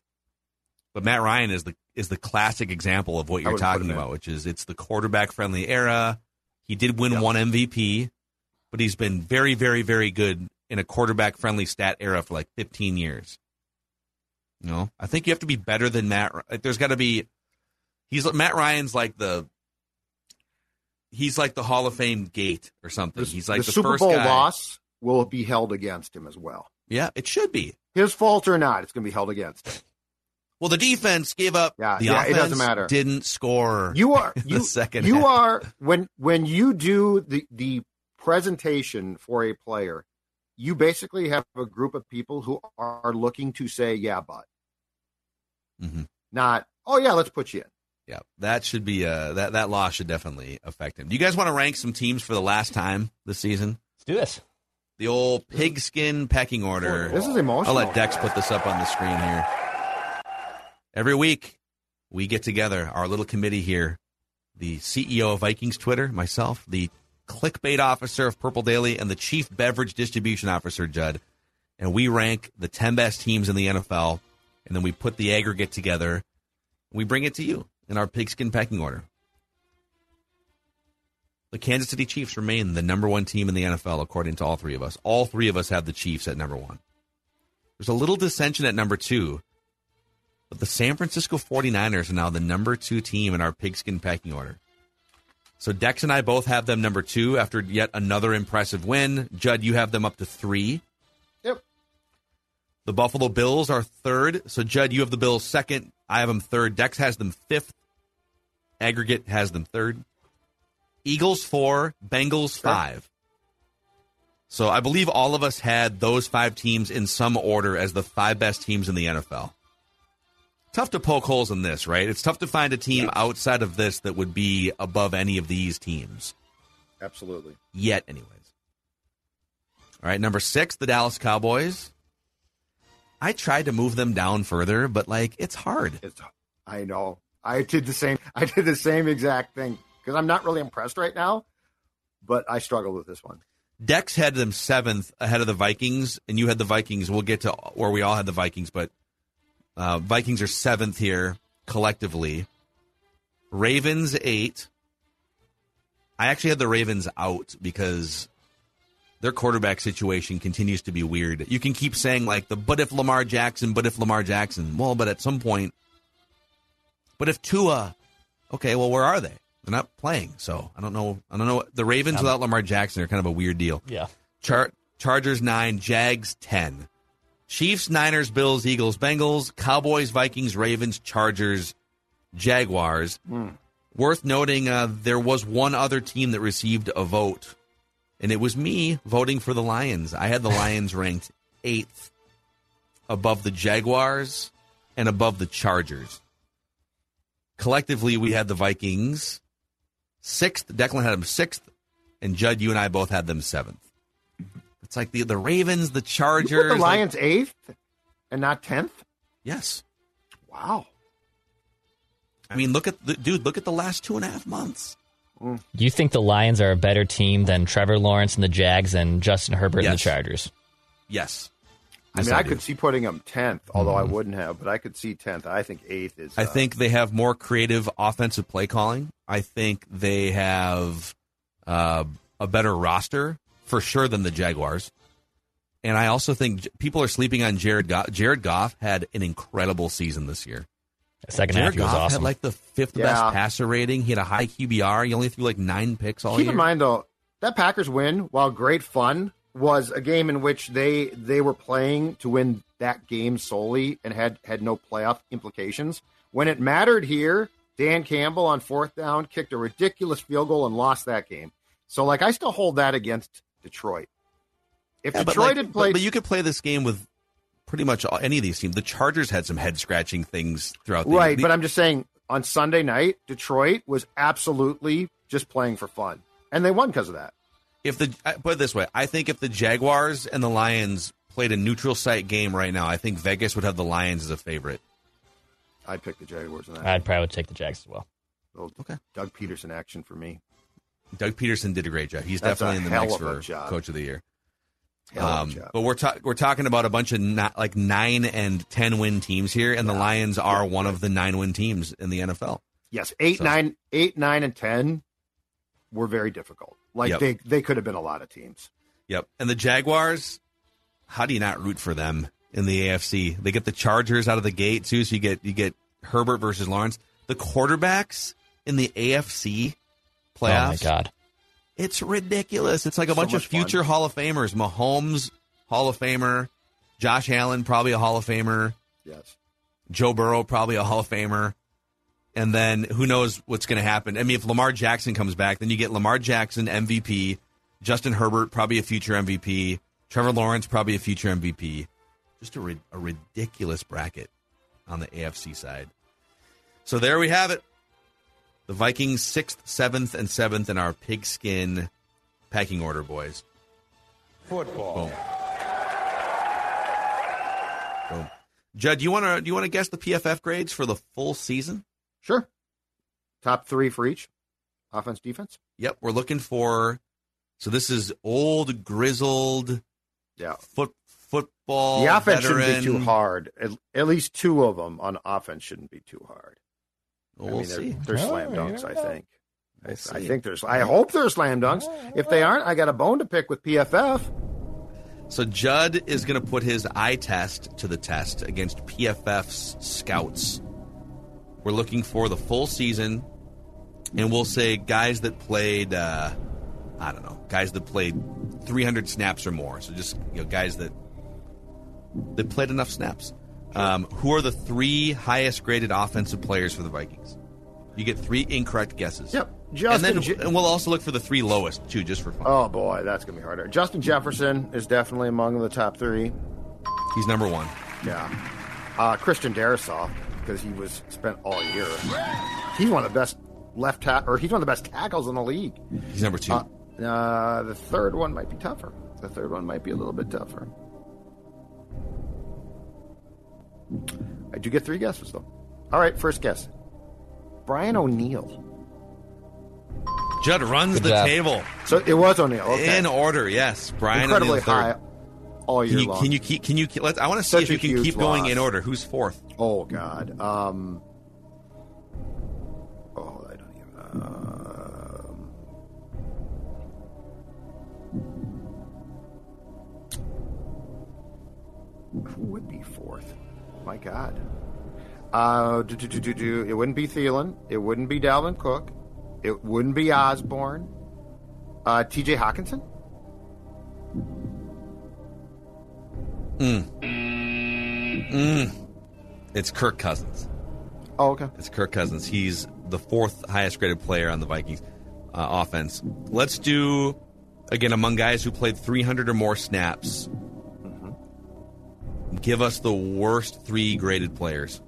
but Matt Ryan is the is the classic example of what you're talking about, which is it's the quarterback friendly era. He did win yep. one MVP, but he's been very, very, very good in a quarterback friendly stat era for like 15 years. No, I think you have to be better than Matt. Like, there's got to be. He's Matt Ryan's like the. He's like the Hall of Fame gate or something. The, he's like the, the Super first Bowl guy. loss will be held against him as well. Yeah, it should be his fault or not. It's going to be held against him. Well, the defense gave up. Yeah, the yeah, it doesn't matter. Didn't score. You are you, second. You half. are when when you do the the presentation for a player you basically have a group of people who are looking to say, yeah, but. Mm-hmm. Not, oh yeah, let's put you in. Yeah, that should be uh that that loss should definitely affect him. Do you guys want to rank some teams for the last time this season? Let's do this. The old pigskin pecking order. This is emotional. I'll let Dex put this up on the screen here. Every week, we get together, our little committee here, the CEO of Vikings Twitter, myself, the clickbait officer of Purple Daily, and the chief beverage distribution officer, Judd. And we rank the 10 best teams in the NFL, and then we put the aggregate together. We bring it to you in our pigskin pecking order. The Kansas City Chiefs remain the number one team in the NFL, according to all three of us. All three of us have the Chiefs at number one. There's a little dissension at number two, but the San Francisco 49ers are now the number two team in our pigskin pecking order. So Dex and I both have them number two after yet another impressive win. Judd, you have them up to three. Yep. The Buffalo Bills are third. So Judd, you have the Bills second. I have them third. Dex has them fifth. Aggregate has them third. Eagles four, Bengals five. So I believe all of us had those five teams in some order as the five best teams in the NFL. Tough to poke holes in this, right? It's tough to find a team outside of this that would be above any of these teams. Absolutely. Yet, anyways. All right, number six, the Dallas Cowboys. I tried to move them down further, but like it's hard. It's, I know. I did the same. I did the same exact thing because I'm not really impressed right now, but I struggled with this one. Dex had them seventh ahead of the Vikings, and you had the Vikings. We'll get to where we all had the Vikings, but uh, Vikings are seventh here collectively. Ravens eight. I actually had the Ravens out because their quarterback situation continues to be weird. You can keep saying like the but if Lamar Jackson, but if Lamar Jackson. Well, but at some point, but if Tua, okay, well, where are they? They're not playing, so I don't know. I don't know. The Ravens without Lamar Jackson are kind of a weird deal. Yeah. Char- Chargers nine, Jags ten, Chiefs, Niners, Bills, Eagles, Bengals, Cowboys, Vikings, Ravens, Chargers, Jaguars. Worth noting, uh, there was one other team that received a vote, and it was me voting for the Lions. I had the Lions ranked eighth, above the Jaguars and above the Chargers. Collectively, we had the Vikings sixth. Declan had them sixth, and Judd, you and I both had them seventh. It's like the the Ravens, the Chargers, put the like- Lions eighth and not tenth. yes, Wow. I mean, look at the dude. Look at the last two and a half months. Do you think the Lions are a better team than Trevor Lawrence and the Jags and Justin Herbert and the Chargers? Yes, I mean, I, do. could see putting them tenth, although I wouldn't have, but I could see tenth. I think eighth is. I uh, think they have more creative offensive play calling. I think they have uh, a better roster for sure than the Jaguars. And I also think people are sleeping on Jared Goff. Jared Goff had an incredible season this year. The second Jared half, he was Goff awesome. had like the fifth Yeah. best passer rating. He had a high QBR. He only threw like nine picks all Keep year. in mind though, that Packers win, while great fun, was a game in which they they were playing to win that game solely and had had no playoff implications. When it mattered here, Dan Campbell on fourth down kicked a ridiculous field goal and lost that game. So like I still hold that against Detroit. If Yeah, but, Detroit like- had played but you could play this game with pretty much all, any of these teams. The Chargers had some head scratching things throughout the right, the- but I'm just saying on Sunday night, Detroit was absolutely just playing for fun. And they won because of that. if the I- put it this way, I think if the Jaguars and the Lions played a neutral site game right now, I think Vegas would have the Lions as a favorite. I'd pick the Jaguars in that. I'd probably take the Jags as well. So Okay. Doug Pederson action for me. Doug Pederson did a great job. He's That's definitely in the mix for job. coach of the year. Of Um, but we're ta- we're talking about a bunch of not, like nine and ten win teams here, and the Lions are one of the nine win teams in the NFL. Yes, eight, So- nine, eight, nine, and ten were very difficult. Like Yep. they they could have been a lot of teams. Yep. And the Jaguars, how do you not root for them in the AFC? They get the Chargers out of the gate too, so you get you get Herbert versus Lawrence. The quarterbacks in the AFC playoffs. Oh my god. It's ridiculous. It's like a So bunch of much fun. future Hall of Famers. Mahomes, Hall of Famer. Josh Allen, probably a Hall of Famer. Yes. Joe Burrow, probably a Hall of Famer. And then who knows what's going to happen? I mean, if Lamar Jackson comes back, then you get Lamar Jackson, MVP. Justin Herbert, probably a future MVP. Trevor Lawrence, probably a future MVP. Just a, ri- a ridiculous bracket on the AFC side. So there we have it. The Vikings sixth, seventh, and seventh in our pigskin packing order, boys. Football. Boom. Boom. Judd, do you want to do you want to guess the PFF grades for the full season? Sure. Top three for each offense, defense. Yep, we're looking for. So this is old, grizzled, Yeah. foot football. the offense veteran. shouldn't be too hard. At, at least two of them on offense shouldn't be too hard. We'll I mean, see. They're, they're slam dunks. never I think. I, We'll I see. think there's. I hope they're slam dunks. If they aren't, I got a bone to pick with PFF. So Judd is going to put his eye test to the test against PFF's scouts. We're looking for the full season, and we'll say guys that played. Uh, I don't know, guys that played 300 snaps or more. So just you know, guys that that played enough snaps. Um, who are the three highest graded offensive players for the Vikings? You get three incorrect guesses. Yep. And then Je- and we'll also look for the three lowest too, just for fun. oh boy, that's gonna be harder. Justin Jefferson is definitely among the top three. He's number one. Yeah. Uh, Christian Darrisaw, because he was spent all year. He's one of the best left tack, or he's one of the best tackles in the league. He's number two. Uh, uh, the third one might be tougher. The third one might be a little bit tougher. I do get three guesses though. All right, first guess. Brian O'Neill. Judd runs Good the job. table. So it was O'Neill. Okay. In order, yes. Brian Incredibly O'Neill third. high all year Can you long. can you keep can you let's I want to see Such if you can huge keep going in order. Who's fourth? Oh God. Um. Oh, I don't even. Um, who would be fourth? My God. Uh, do, do, do, do, do. It wouldn't be Thielen. It wouldn't be Dalvin Cook. It wouldn't be Osborn. Uh, T.J. Hockenson. It's Kirk Cousins. Oh, okay. It's Kirk Cousins. He's the fourth highest graded player on the Vikings uh, offense. Let's do again among guys who played 300 or more snaps. Give us the worst three graded players.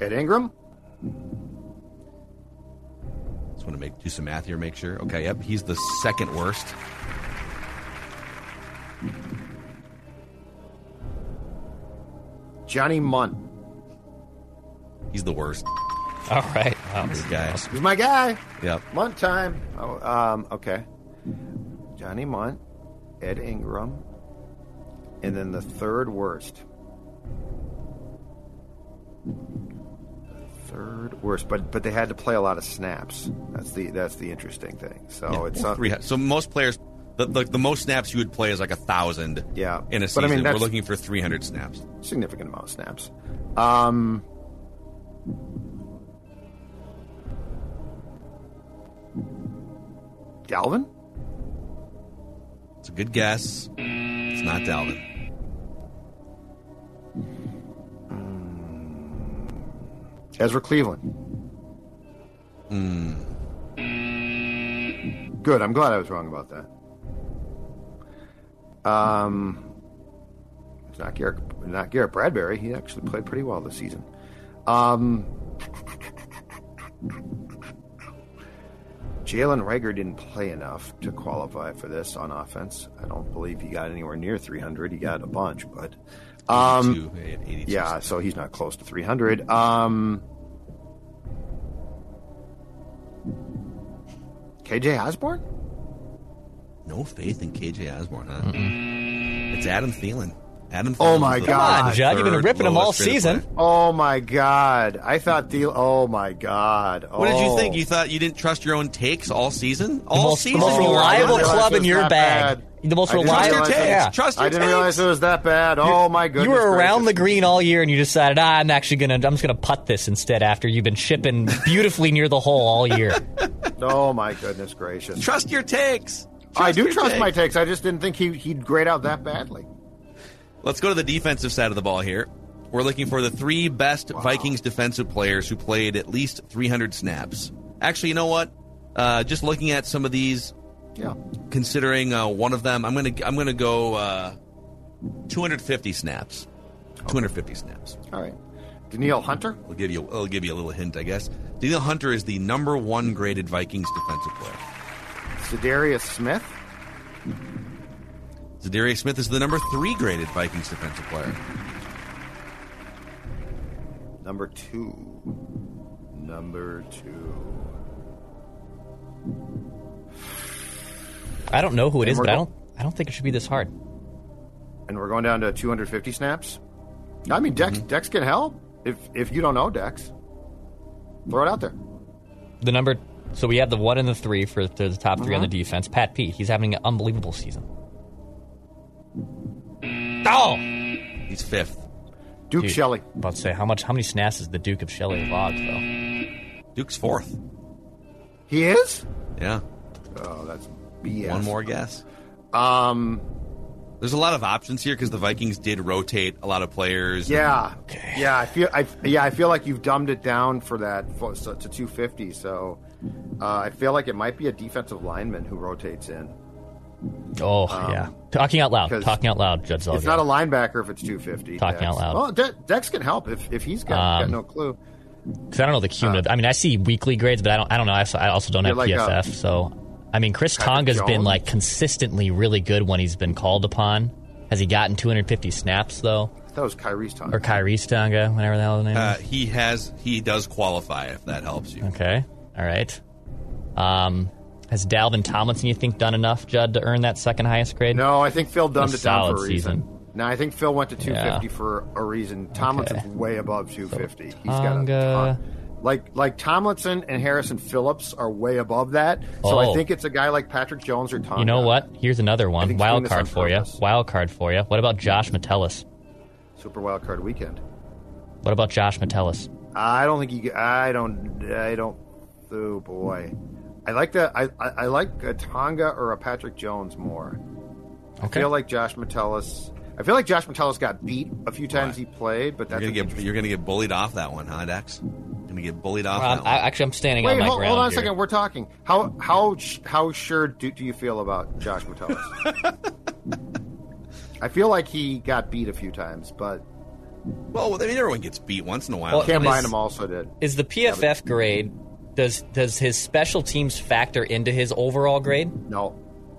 Ed Ingram. Just want to make do some math here, make sure. Okay, yep, he's the second worst. Johnny Mundt. He's the worst. All right. Wow. This guy. He's my guy. Yep. Mundt time. Oh, um, okay. Johnny Mundt, Ed Ingram, and then the third worst. Third worst, but but they had to play a lot of snaps. That's the that's the interesting thing. So Yeah, it's three. So most players, the, the the most snaps you would play is like a thousand. Yeah. in a But season. I mean, We're looking for three hundred snaps. significant amount of snaps. Um, Dalvin. It's a good guess. It's not Dalvin. Ezra Cleveland. Good. I'm glad I was wrong about that. Um, it's not Garrett, not Garrett Bradbury. He actually played pretty well this season. Um, Jalen Reagor didn't play enough to qualify for this on offense. I don't believe he got anywhere near 300. He got a bunch, but um, 82, he had 82 yeah, so he's not close to 300. Um, KJ Osborn? No faith in KJ Osborn, huh? It's Adam Thielen. Adam. Oh Thielen's my God. Come on, Judd. You've been ripping him all season. Oh my God! I thought the. Oh my God! What did you Oh. think? You thought you didn't trust your own takes all season? The All most, the season, most you were- reliable club in your bag. bad. The most I didn't Trust your reliable. takes. Yeah. Trust your I didn't takes. realize it was that bad. Oh my goodness! You were around the green all year, and you decided, ah, I'm actually gonna, I'm just gonna putt this instead. After you've been shipping beautifully near the hole all year. Oh my goodness gracious! Trust your takes. I do trust takes. my takes. I just didn't think he, he'd grade out that badly. Let's go to the defensive side of the ball here. We're looking for the three best Vikings defensive players who played at least 300 snaps. Actually, you know what? Uh, just looking at some of these, Yeah. considering uh, one of them, I'm gonna I'm gonna go uh, 250 snaps. 250 snaps. All right. Danielle Hunter. I'll give you. I'll give you a little hint, I guess. Danielle Hunter is the number one graded Vikings defensive player. Za'Darius Smith. Za'Darius Smith is the number three graded Vikings defensive player. Number two. Number two. I don't know who it And is, we're but I don't. I don't think it should be this hard. And we're going down to 250 snaps. I mean, Dex, Mm-hmm. Dex can help. If if you don't know Dex, throw it out there. The number. So we have the one and the three for the top 3 on the Uh-huh. defense. Pat Pete, he's having an unbelievable season. Oh, He's fifth. Duke Dude. Shelley. about to say how much? How many snaps is the Duke of Shelley logged though? Duke's fourth. He is. Yeah. Oh, that's BS. One more guess. Um. There's a lot of options here because the Vikings did rotate a lot of players. Yeah. Yeah. I feel. I yeah. I feel like you've dumbed it down for that for, so, to 250. So, uh, I feel like it might be a defensive lineman who rotates in. Oh yeah, talking out loud. Talking out loud, Judd Zulgad. It's not a linebacker if it's 250. Talking Dex. out loud. Well, De- Dex can help if, if he's got, got Um, no clue. Because I don't know the cumulative. I mean, I see weekly grades, but I don't. I don't know. I also, I also don't Uh, have like, uh, PFF. so, I mean, Chris Tonga's been like consistently really good when he's been called upon. Has he gotten 250 snaps though, That was Kyrie's time. or Kyrie Tonga, whatever the hell the name Uh, is? he has. He does qualify if that helps you. Okay, all right. Um, has Dalvin Tomlinson, you think, done enough, Judd, to earn that second highest grade? No, I think Phil dumbed A it down for a reason. season. No, I think Phil went to 250 Yeah. for a reason. Tomlinson's Okay. way above 250. He's Tonga- got a ton. Like like Tomlinson and Harrison Phillips are way above that. So Oh. I think it's a guy like Patrick Jones or Tonga. You know what? Here's another one. he's Wild card for you. Wild card for you. What about Josh Metellus? Super wild card weekend. What about Josh Metellus? I don't think you. I don't. I don't. Oh boy, I like that. I, I I like a Tonga or a Patrick Jones more. I feel like Josh Metellus. I feel like Josh Metellus got beat a few times he played, but You're that's gonna get. You're gonna get bullied off that one, huh, Dex? Gonna get bullied off that I, one. actually, I'm standing Wait, on my hold, ground hold on a here. second. We're talking. How how how sure do, do you feel about Josh Metellus? I feel like he got beat a few times, but well, I mean, everyone gets beat once in a while. Well, Cam is- Bynum also did. Is the PFF grade does does his special teams factor into his overall grade? No,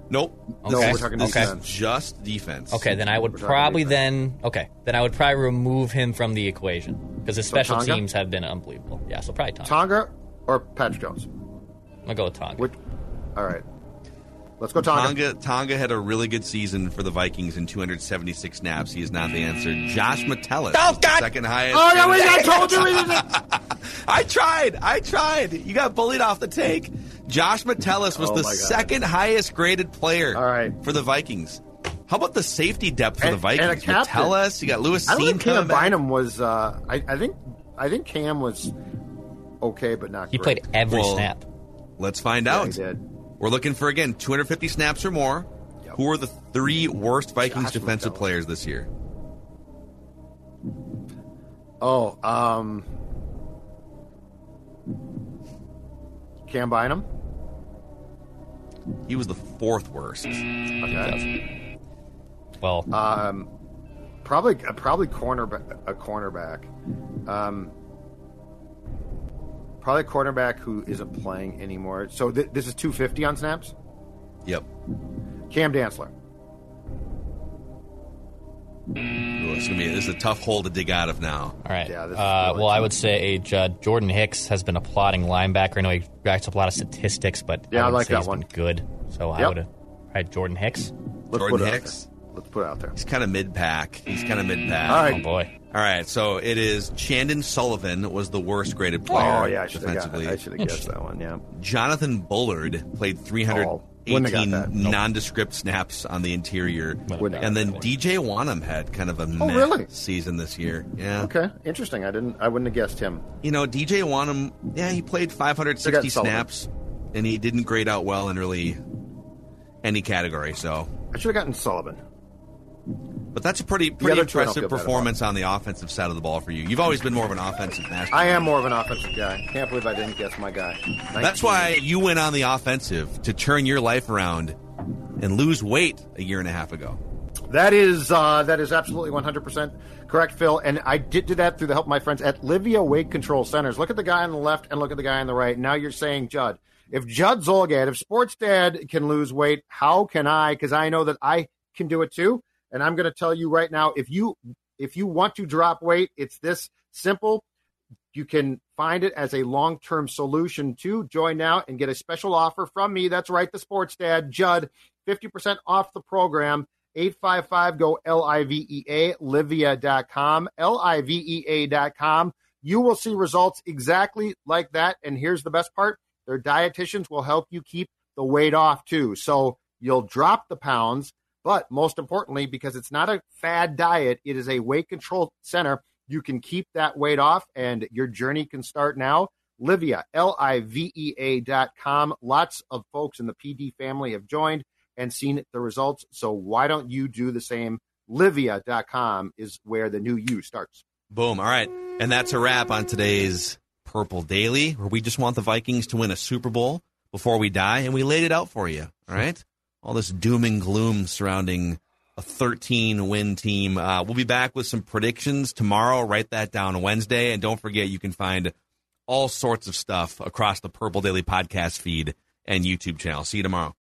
nope. No, Okay. we're talking This defense. is just defense. Okay, then I would talking probably defense. then okay then I would probably remove him from the equation because his special Tonga? teams have been unbelievable. Yeah, so probably Tonga. Tonga or Patrick Jones. I'm gonna go with Tonga. Which, all right, let's go Tonga. Tonga, Tonga had a really good season for the Vikings in 276 snaps. He is not the answer. Josh Metellus, Oh, God! second highest. Oh yeah, wait, I told you. we didn't- I tried. I tried. You got bullied off the take. Josh Metellus was Oh the second highest graded player All right. for the Vikings. How about the safety depth for And- the Vikings? and a captain. Metellus, you got Lewis I don't think Cam. Bynum was. Uh, I, I think I think Cam was okay, but not. he great. played every Well, snap. Let's find Yeah, out. he did. We're looking for again 250 snaps or more. Yep. Who are the three worst Vikings Josh defensive Metellus. players this year? Oh, um, Cam Bynum. He was the fourth worst. Okay. Well, Um, probably uh, probably cornerback a cornerback. Um, probably a cornerback who isn't playing anymore. So th- this is 250 on snaps. Yep. Cam Dantzler. Ooh, it's gonna be this is a tough hole to dig out of now. all right. Yeah, uh, well, I would say Judd, Jordan Hicks has been a plotting linebacker. I know he racks up a lot of statistics, but Yeah, I would like say that he's one. Been good. So I would have. All right, Jordan Hicks. Let's Jordan put out Hicks. there. Let's put it out there. He's kind of mid pack. He's kind of mid pack. All right. Oh boy. All right, so it is Chandon Sullivan was the worst graded player Oh yeah, I should have defensively. I should have guessed that one. Yeah. Jonathan Bullard played Oh, wouldn't 318 have got that. Nope. nondescript snaps on the interior. And then DJ Wonnum had kind of a Oh, really? season this year. Yeah. Okay, interesting. I didn't. I wouldn't have guessed him. You know, DJ Wonnum, yeah, he played They 560 got Sullivan. snaps, and he didn't grade out well in really any category. So, I should have gotten Sullivan. But that's a pretty pretty other two I don't impressive performance on the offensive side of the ball for you. You've always been more of an offensive master. I am more of an offensive guy. Can't believe I didn't guess my guy. That's 19. why you went on the offensive to turn your life around and lose weight a year and a half ago. That is uh, that is absolutely 100% correct, Phil. And I did do that through the help of my friends at Livea Weight Control Centers. Look at the guy on the left and look at the guy on the right. Now you're saying, Judd, if Judd Zulgad, if Sports Dad can lose weight, how can I? Because I know that I can do it too. And I'm going to tell you right now, if you if you want to drop weight, it's this simple. You can find it as a long term solution to join now and get a special offer from me. That's right, the Sports Dad, Judd, 50% off the program 855 go L I V E A, livea.com, L I V E A.com. You will see results exactly like that. And here's the best part their dietitians will help you keep the weight off too. So you'll drop the pounds, but most importantly, because it's not a fad diet, it is a weight control center. You can keep that weight off and your journey can start now. Livea, L I V E A dot com. Lots of folks in the PD family have joined and seen the results. So why don't you do the same? Livea.com is where the new you starts. Boom. All right. And that's a wrap on today's Purple Daily, where we just want the Vikings to win a Super Bowl before we die. And we laid it out for you. All right. All this doom and gloom surrounding a 13 win team. Uh, we'll be back with some predictions tomorrow. Write that down Wednesday. And don't forget, you can find all sorts of stuff across the Purple Daily podcast feed and YouTube channel. See you tomorrow.